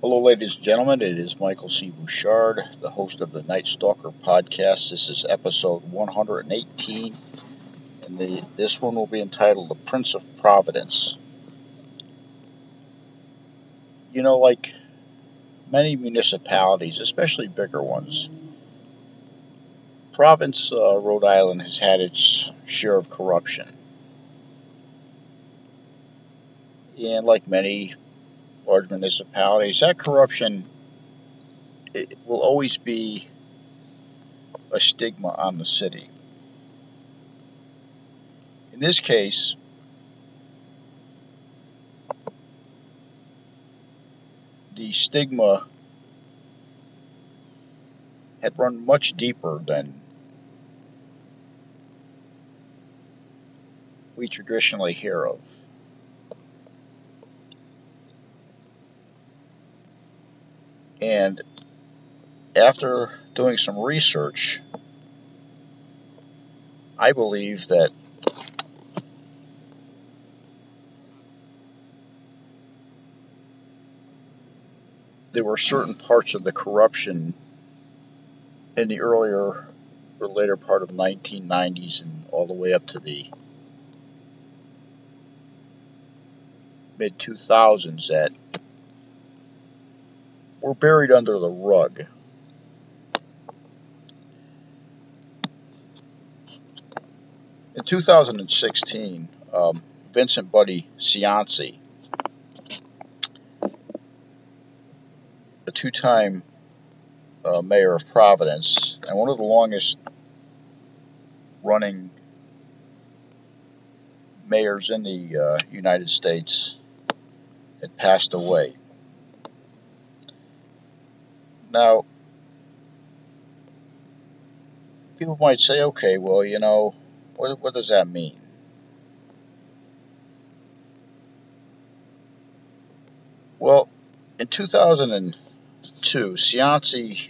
Hello, ladies and gentlemen. It is Michael C. Bouchard, the host of the Night Stalker podcast. This is episode 118, and the, this one will be entitled The Prince of Providence. You know, like many municipalities, especially bigger ones, Providence, uh, Rhode Island has had its share of corruption. And like many large municipalities, that corruption it will always be a stigma on the city. In this case, the stigma had run much deeper than we traditionally hear of. And after doing some research, I believe that there were certain parts of the corruption in the earlier or later part of the 1990s and all the way up to the mid 2000s that were buried under the rug. In 2016, um, Vincent Buddy Cianci, a two time uh, mayor of Providence and one of the longest running mayors in the uh, United States, had passed away. Now, people might say, okay, well, you know, what, what does that mean? Well, in 2002, Cianci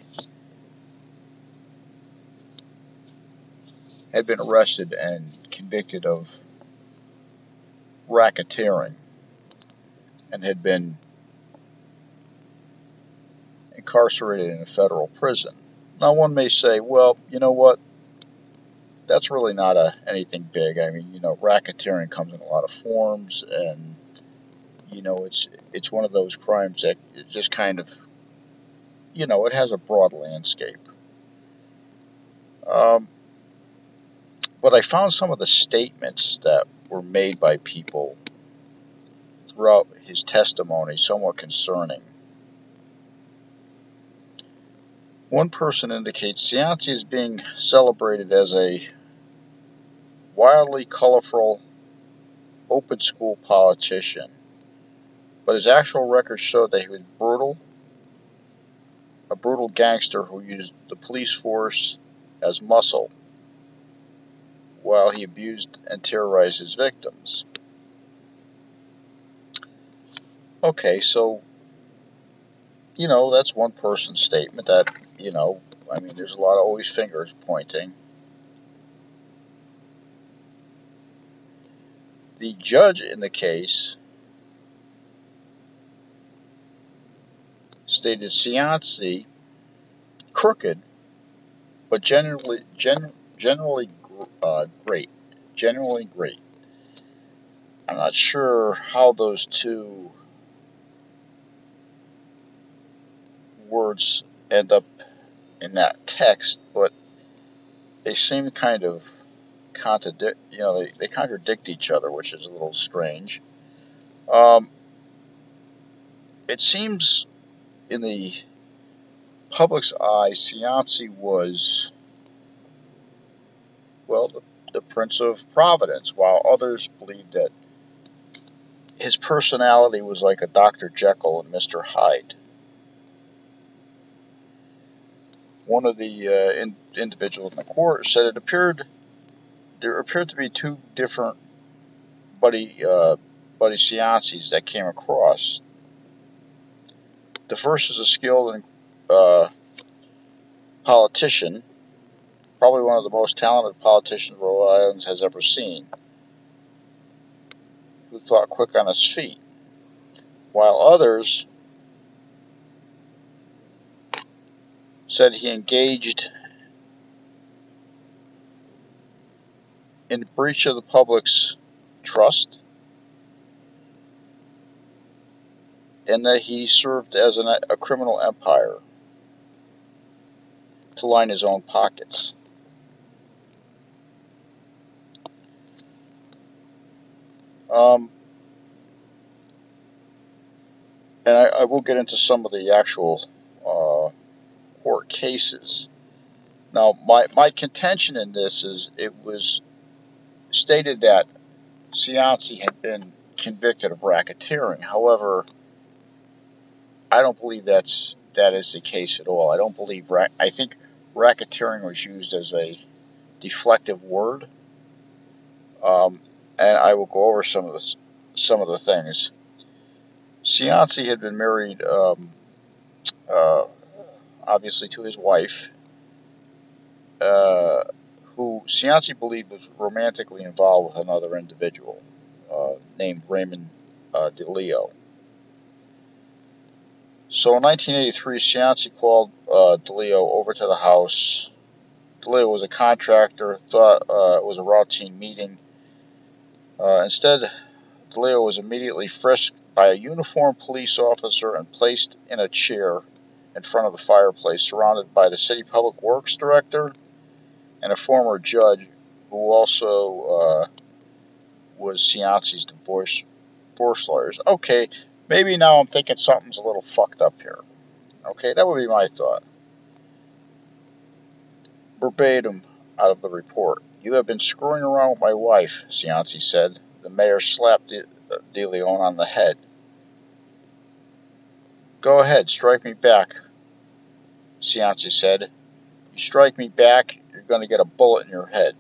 had been arrested and convicted of racketeering and had been incarcerated in a federal prison. Now, one may say, well, you know what? That's really not a, anything big. I mean, you know, racketeering comes in a lot of forms, and you know, it's it's one of those crimes that just kind of, you know, it has a broad landscape. Um, but I found some of the statements that were made by people throughout his testimony somewhat concerning. One person indicates Cianci is being celebrated as a wildly colorful open school politician, but his actual records show that he was brutal, a brutal gangster who used the police force as muscle while he abused and terrorized his victims. Okay, so you know, that's one person's statement that, you know, I mean, there's a lot of always fingers pointing. The judge in the case stated Cianci crooked, but generally gen, generally uh, great, generally great. I'm not sure how those two words end up in that text, but they seem kind of contradict, you know, they, they contradict each other, which is a little strange. Um, it seems in the public's eye, Cianci was, well, the, the Prince of Providence, while others believed that his personality was like a Dr. Jekyll and Mr. Hyde. One of the uh, in, individuals in the court said it appeared there appeared to be two different buddy uh, buddy Ciancis that came across. The first is a skilled uh, politician, probably one of the most talented politicians Rhode Island has ever seen, who thought quick on his feet, while others said he engaged in breach of the public's trust and that he served as an, a criminal empire to line his own pockets. Um, and I, I, will get into some of the actual cases. Now, my, my contention in this is it was stated that Cianci had been convicted of racketeering. However, I don't believe that's that is the case at all. I don't believe ra- I think racketeering was used as a deflective word, um, and I will go over some of the some of the things. Cianci had been married, um, uh, obviously, to his wife, uh, who Cianci believed was romantically involved with another individual uh, named Raymond uh, DeLeo. So in 1983, Cianci called uh, DeLeo over to the house. DeLeo was a contractor, thought uh, it was a routine meeting. Uh, instead, DeLeo was immediately frisked by a uniformed police officer and placed in a chair in front of the fireplace, surrounded by the city public works director and a former judge who also uh, was Cianci's divorce, divorce lawyers. Okay, maybe now I'm thinking something's a little fucked up here. Okay, that would be my thought. Verbatim out of the report. You have been screwing around with my wife, Cianci said. The mayor slapped De, uh, De Leon on the head. Go ahead, strike me back, Cianci said. You strike me back, you're going to get a bullet in your head.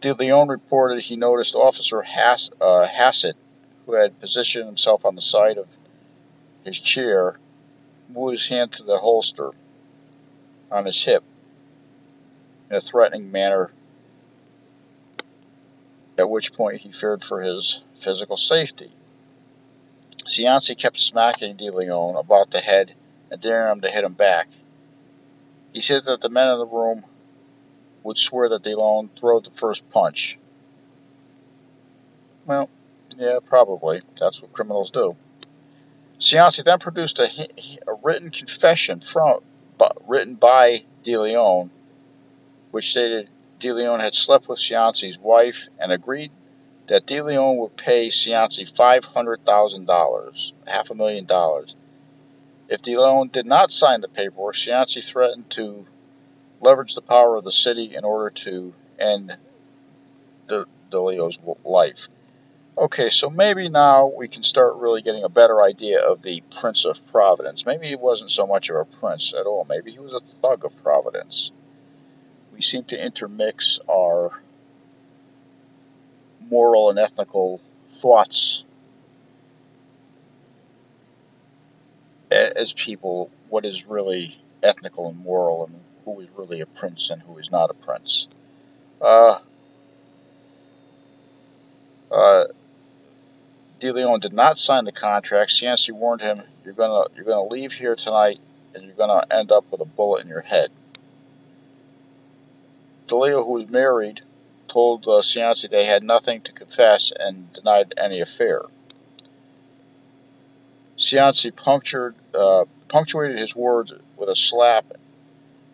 De Leon reported he noticed Officer Hass, uh, Hassett who had positioned himself on the side of his chair, move his hand to the holster on his hip in a threatening manner, at which point he feared for his physical safety. Cianci kept smacking De Leon about the head and daring him to hit him back. He said that the men in the room would swear that De Leon threw the first punch. Well, yeah, probably. That's what criminals do. Cianci then produced a, a written confession from, written by De Leon, which stated De Leon had slept with Cianci's wife and agreed that De Leon would pay Cianci $500,000, half a million dollars. If De Leon did not sign the paperwork, Cianci threatened to leverage the power of the city in order to end De, De Leo's life. Okay, so maybe now we can start really getting a better idea of the Prince of Providence. Maybe he wasn't so much of a prince at all. Maybe he was a thug of Providence. We seem to intermix our moral and ethical thoughts as people, what is really ethical and moral, and who is really a prince and who is not a prince. Uh, uh, De Leon did not sign the contract. Cianci warned him, "You're gonna you're gonna leave here tonight, and you're gonna end up with a bullet in your head." DeLeo, who was married, told uh, Cianci they had nothing to confess and denied any affair. Cianci punctured, uh, punctuated his words with a slap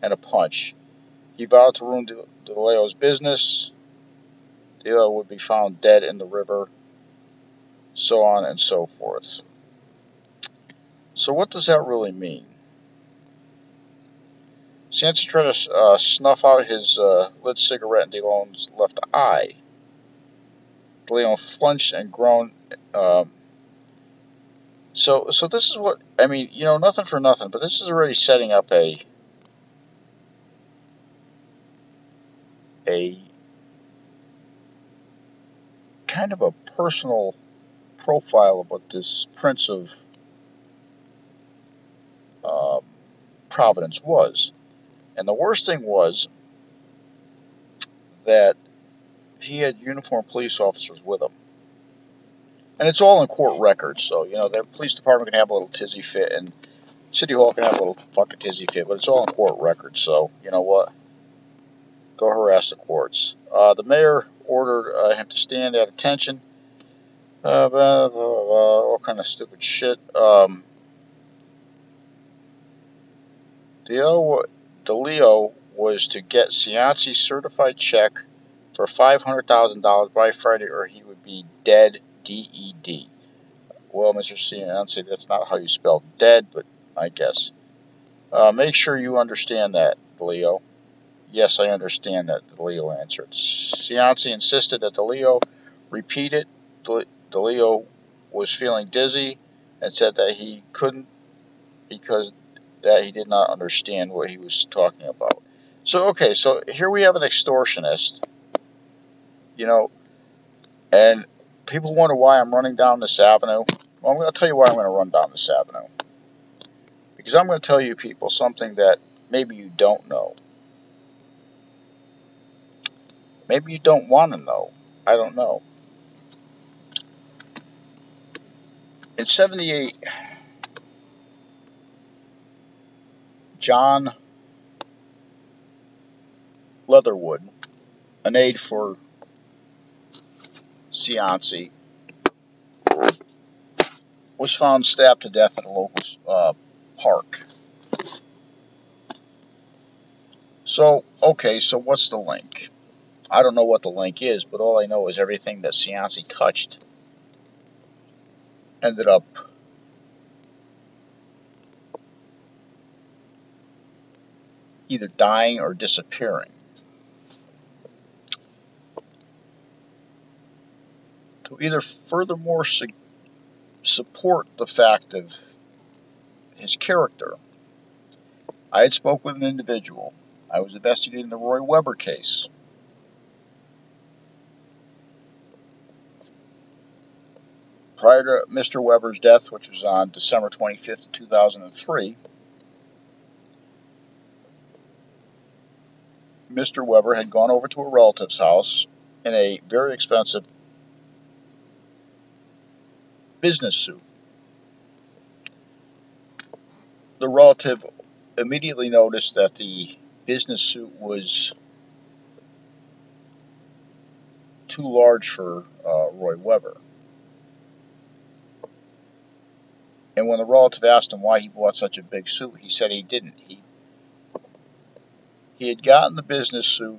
and a punch. He vowed to ruin DeLeo's business. DeLeo would be found dead in the river so on and so forth. So what does that really mean? Cianci tried to uh, snuff out his uh, lit cigarette in DeLeon's left eye. DeLeon flinched and groaned. Um, so, so this is what I mean. You know, nothing for nothing, but this is already setting up a a kind of a personal profile of what this Prince of um, Providence was. And the worst thing was that he had uniformed police officers with him. And it's all in court records, so, you know, the police department can have a little tizzy fit and City Hall can have a little fucking tizzy fit, but it's all in court records, so you know what? Go harass the courts. Uh, the mayor ordered uh, him to stand at attention. Uh, blah, blah, blah, all kind of stupid shit. Um, DeLeo, DeLeo was to get Cianci's certified check for $500,000 by Friday or he would be dead, D-E-D. Well, Mr. Cianci, that's not how you spell dead, but I guess. Uh, make sure you understand that, Leo. Yes, I understand that, Leo answered. Cianci insisted that DeLeo repeat it. DeLeo was feeling dizzy and said that he couldn't because that he did not understand what he was talking about. So, okay, so here we have an extortionist, you know, and people wonder why I'm running down this avenue. Well, I'm going to tell you why I'm going to run down this avenue. Because I'm going to tell you people something that maybe you don't know. Maybe you don't want to know. I don't know. In 78, John Leatherwood, an aide for Cianci, was found stabbed to death at a local uh, park. So, okay, so what's the link? I don't know what the link is, but all I know is everything that Cianci touched ended up either dying or disappearing. To either furthermore su support the fact of his character, I had spoke with an individual. I was investigating the Roy Weber case. Prior to Mr. Weber's death, which was on December 25th, 2003, Mr. Weber had gone over to a relative's house in a very expensive business suit. The relative immediately noticed that the business suit was too large for uh, Roy Weber. And when the relative asked him why he bought such a big suit, he said he didn't. He he had gotten the business suit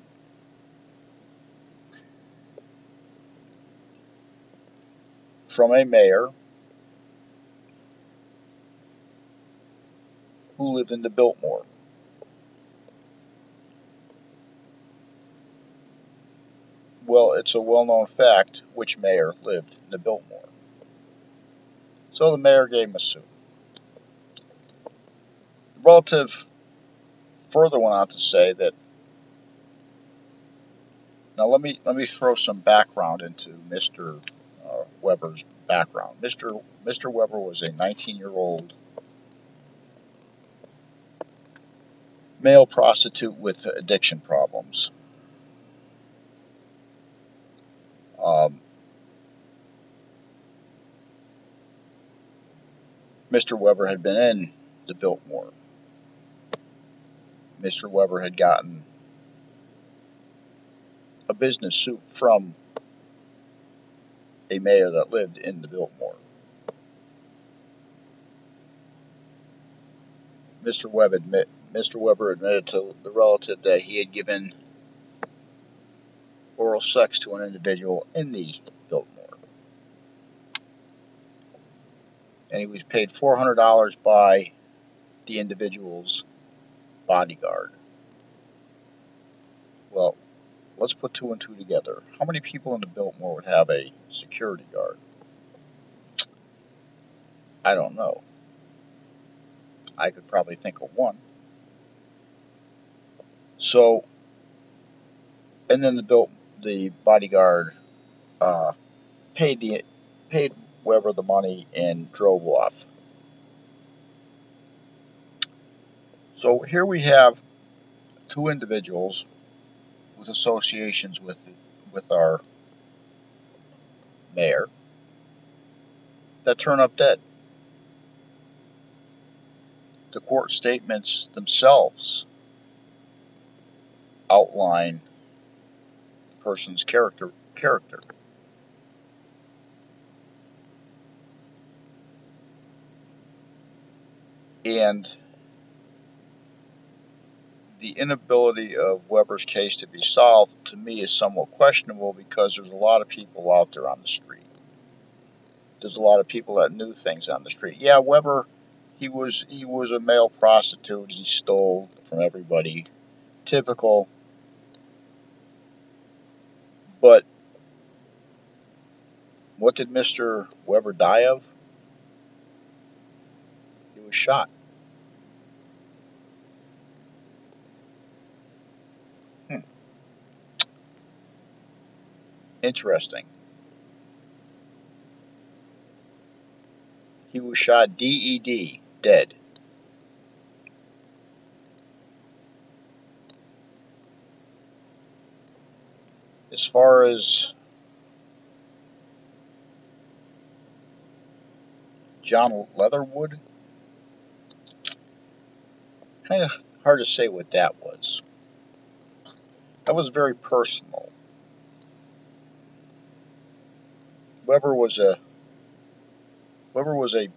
from a mayor who lived in the Biltmore. Well, it's a well-known fact which mayor lived in the Biltmore. So the mayor gave him a suit. The relative further went on to say that now let me let me throw some background into Mr. Uh, Weber's background. Mr. Mr. Weber was a 19-year-old male prostitute with addiction problems. Um, Mr. Weber had been in the Biltmore Mr. Weber had gotten a business suit from a mayor that lived in the Biltmore. Mr. Admit, Mr. Weber admitted to the relative that he had given oral sex to an individual in the Biltmore. And he was paid $400 by the individual's bodyguard. Well, let's put two and two together. How many people in the Biltmore would have a security guard? I don't know. I could probably think of one. So, and then the built the bodyguard uh, paid the paid Weber the money and drove off. So here we have two individuals with associations with with our mayor that turn up dead. the court statements themselves outline the person's character character. And the inability of Weber's case to be solved to me is somewhat questionable because there's a lot of people out there on the street. There's a lot of people that knew things on the street. Yeah, Weber, he was he was a male prostitute. He stole from everybody, typical. But what did Mr. Weber die of? He was shot. Interesting. He was shot DED, dead. As far as John Leatherwood, kind of hard to say what that was. That was very personal. Weber was a Weber was a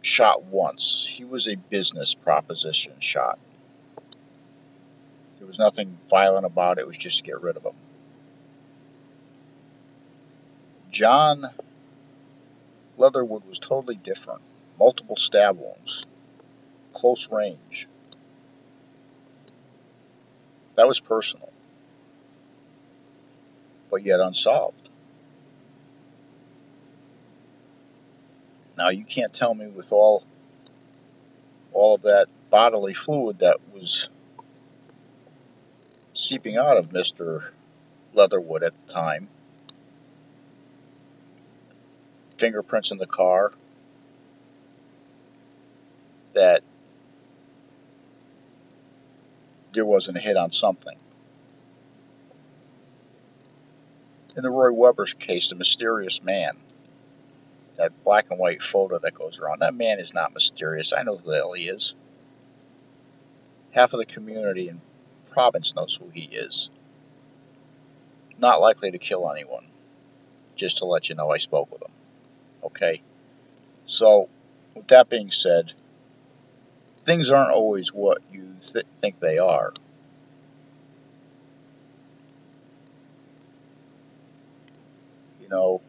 shot once. He was a business proposition shot. There was nothing violent about it. It was just to get rid of him. John Leatherwood was totally different. Multiple stab wounds, close range. That was personal but yet unsolved. Now you can't tell me with all all of that bodily fluid that was seeping out of Mr. Leatherwood at the time. Fingerprints in the car. That there wasn't a hit on something. In the Roy Weber's case, the mysterious man, that black and white photo that goes around, that man is not mysterious. I know who the hell he is. Half of the community in Providence knows who he is. Not likely to kill anyone. Just to let you know I spoke with him. Okay? So, with that being said, things aren't always what you th- think they are. You know.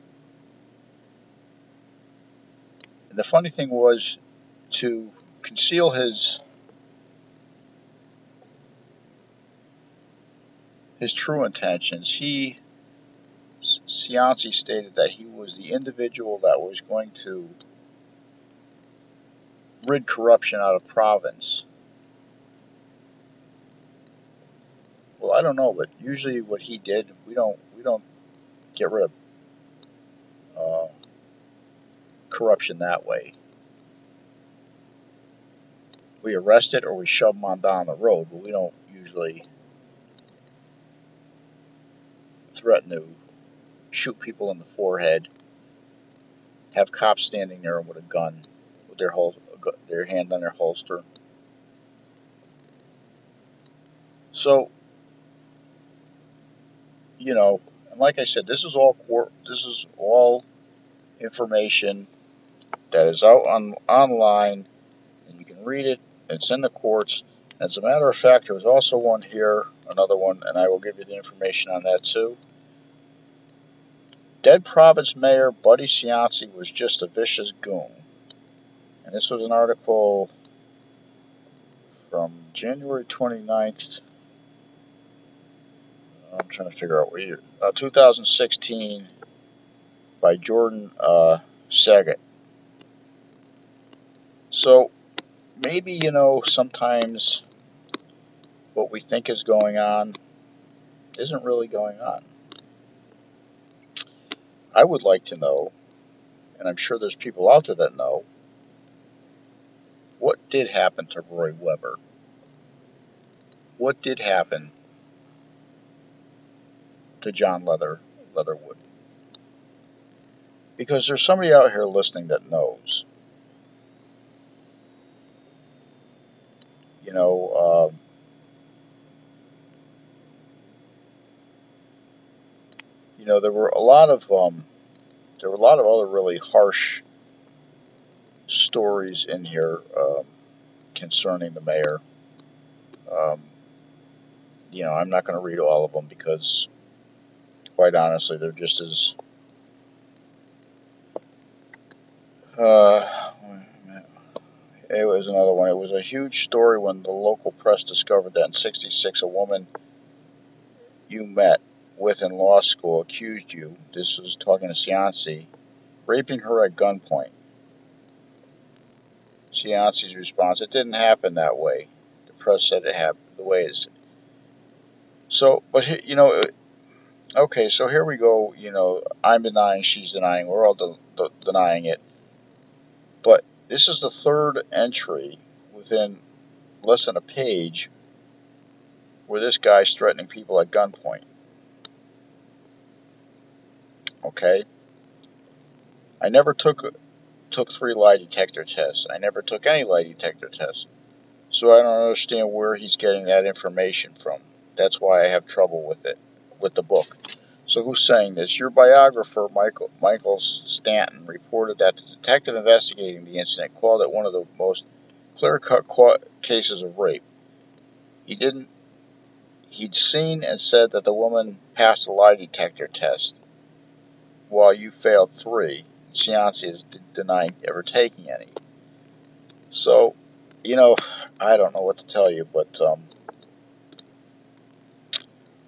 And the funny thing was to conceal his his true intentions. He Cianci stated that he was the individual that was going to rid corruption out of Providence. Well, I don't know, but usually what he did, we don't we don't get rid of uh, corruption that way. We arrest it or we shove them on down the road, but we don't usually threaten to shoot people in the forehead, have cops standing there with a gun, with their hol- their hand on their holster. So, you know, and like I said, this is all this is all information that is out on online, and you can read it. It's in the courts. As a matter of fact, there's also one here, another one, and I will give you the information on that too. Dead Providence Mayor Buddy Cianci was just a vicious goon. And this was an article from January 29th, I'm trying to figure out what year. Uh, 2016 by Jordan uh, Sargent. So maybe, you know, sometimes what we think is going on isn't really going on. I would like to know, and I'm sure there's people out there that know, what did happen to Roy Weber? What did happen to John Leather Leatherwood. Because there's somebody out here listening that knows. you know, um, you know, there were a lot of um, there were a lot of other really harsh stories in here um, concerning the mayor. Um, you know, I'm not going to read all of them because, quite honestly, they're just as uh, it was another one. It was a huge story when the local press discovered that in 66 a woman you met with in law school accused you, this was talking to Cianci, raping her at gunpoint. Cianci's response, it didn't happen that way. The press said it happened the way it's. So, but, you know, okay, so here we go. You know, I'm denying, she's denying, we're all de- de- denying it. This is the third entry within less than a page where this guy's threatening people at gunpoint. Okay? I never took took three lie detector tests. I never took any lie detector tests. So I don't understand where he's getting that information from. That's why I have trouble with it, with the book. So who's saying this? Your biographer, Michael Michael Stanton, reported that the detective investigating the incident called it one of the most clear-cut cases of rape. He didn't. He'd seen and said that the woman passed a lie detector test, while you failed three. Cianci is denying ever taking any. So, you know, I don't know what to tell you, but um,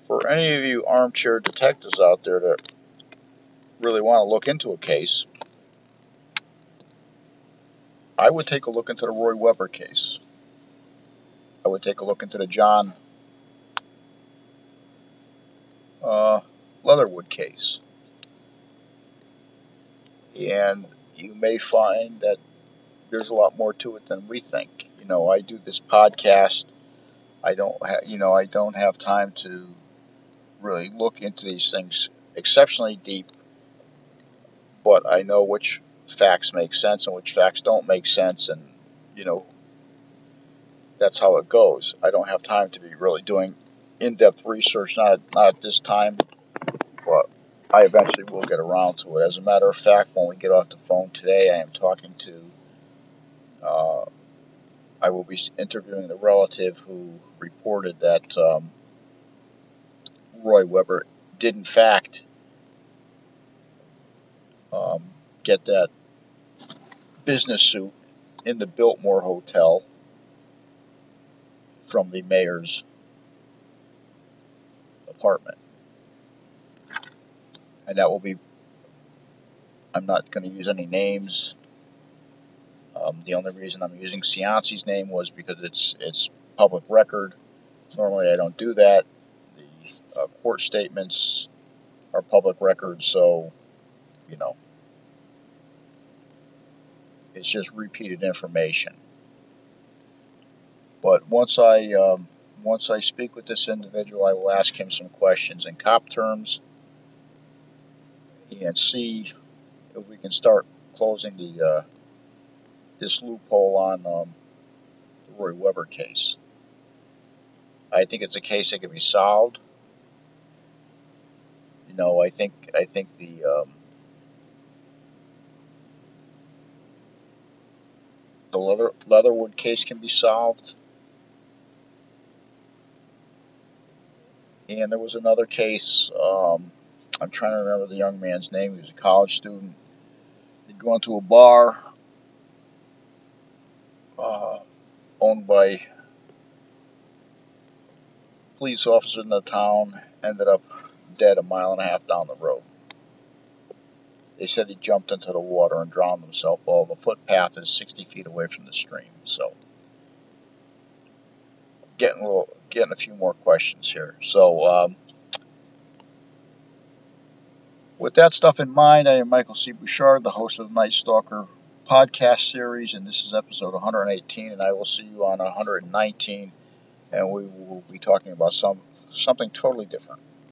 for any of you armchair detectives out there that really want to look into a case, I would take a look into the Roy Weber case. I would take a look into the John uh, Leatherwood case. And you may find that there's a lot more to it than we think. You know, I do this podcast. I don't have, you know, I don't have time to really look into these things exceptionally deep, but I know which facts make sense and which facts don't make sense, and you know that's how it goes. I don't have time to be really doing in-depth research, not not at this time, but I eventually will get around to it. As a matter of fact, when we get off the phone today, I am talking to. Uh, I will be interviewing the relative who reported that um, Roy Weber did in fact um, get that business suit in the Biltmore Hotel from the mayor's apartment. And that will be, I'm not going to use any names. Um, the only reason I'm using Cianci's name was because it's it's public record. Normally I don't do that uh, court statements are public record, so, you know, it's just repeated information. But once I um, once I speak with this individual, I will ask him some questions in cop terms and see if we can start closing the uh, this loophole on um, the Roy Weber case. I think it's a case that can be solved no, I think I think the um, the Leather, Leatherwood case can be solved. And there was another case. Um, I'm trying to remember the young man's name. He was a college student. He'd gone to a bar uh, owned by police officer in the town. Ended up dead a mile and a half down the road. They said he jumped into the water and drowned himself. Well, the footpath is 60 feet away from the stream, so getting a little, getting a few more questions here. So, um, with that stuff in mind, I am Michael C. Bouchard, the host of the Night Stalker podcast series, and this is episode 118. And I will see you on 119, and we will be talking about some something totally different.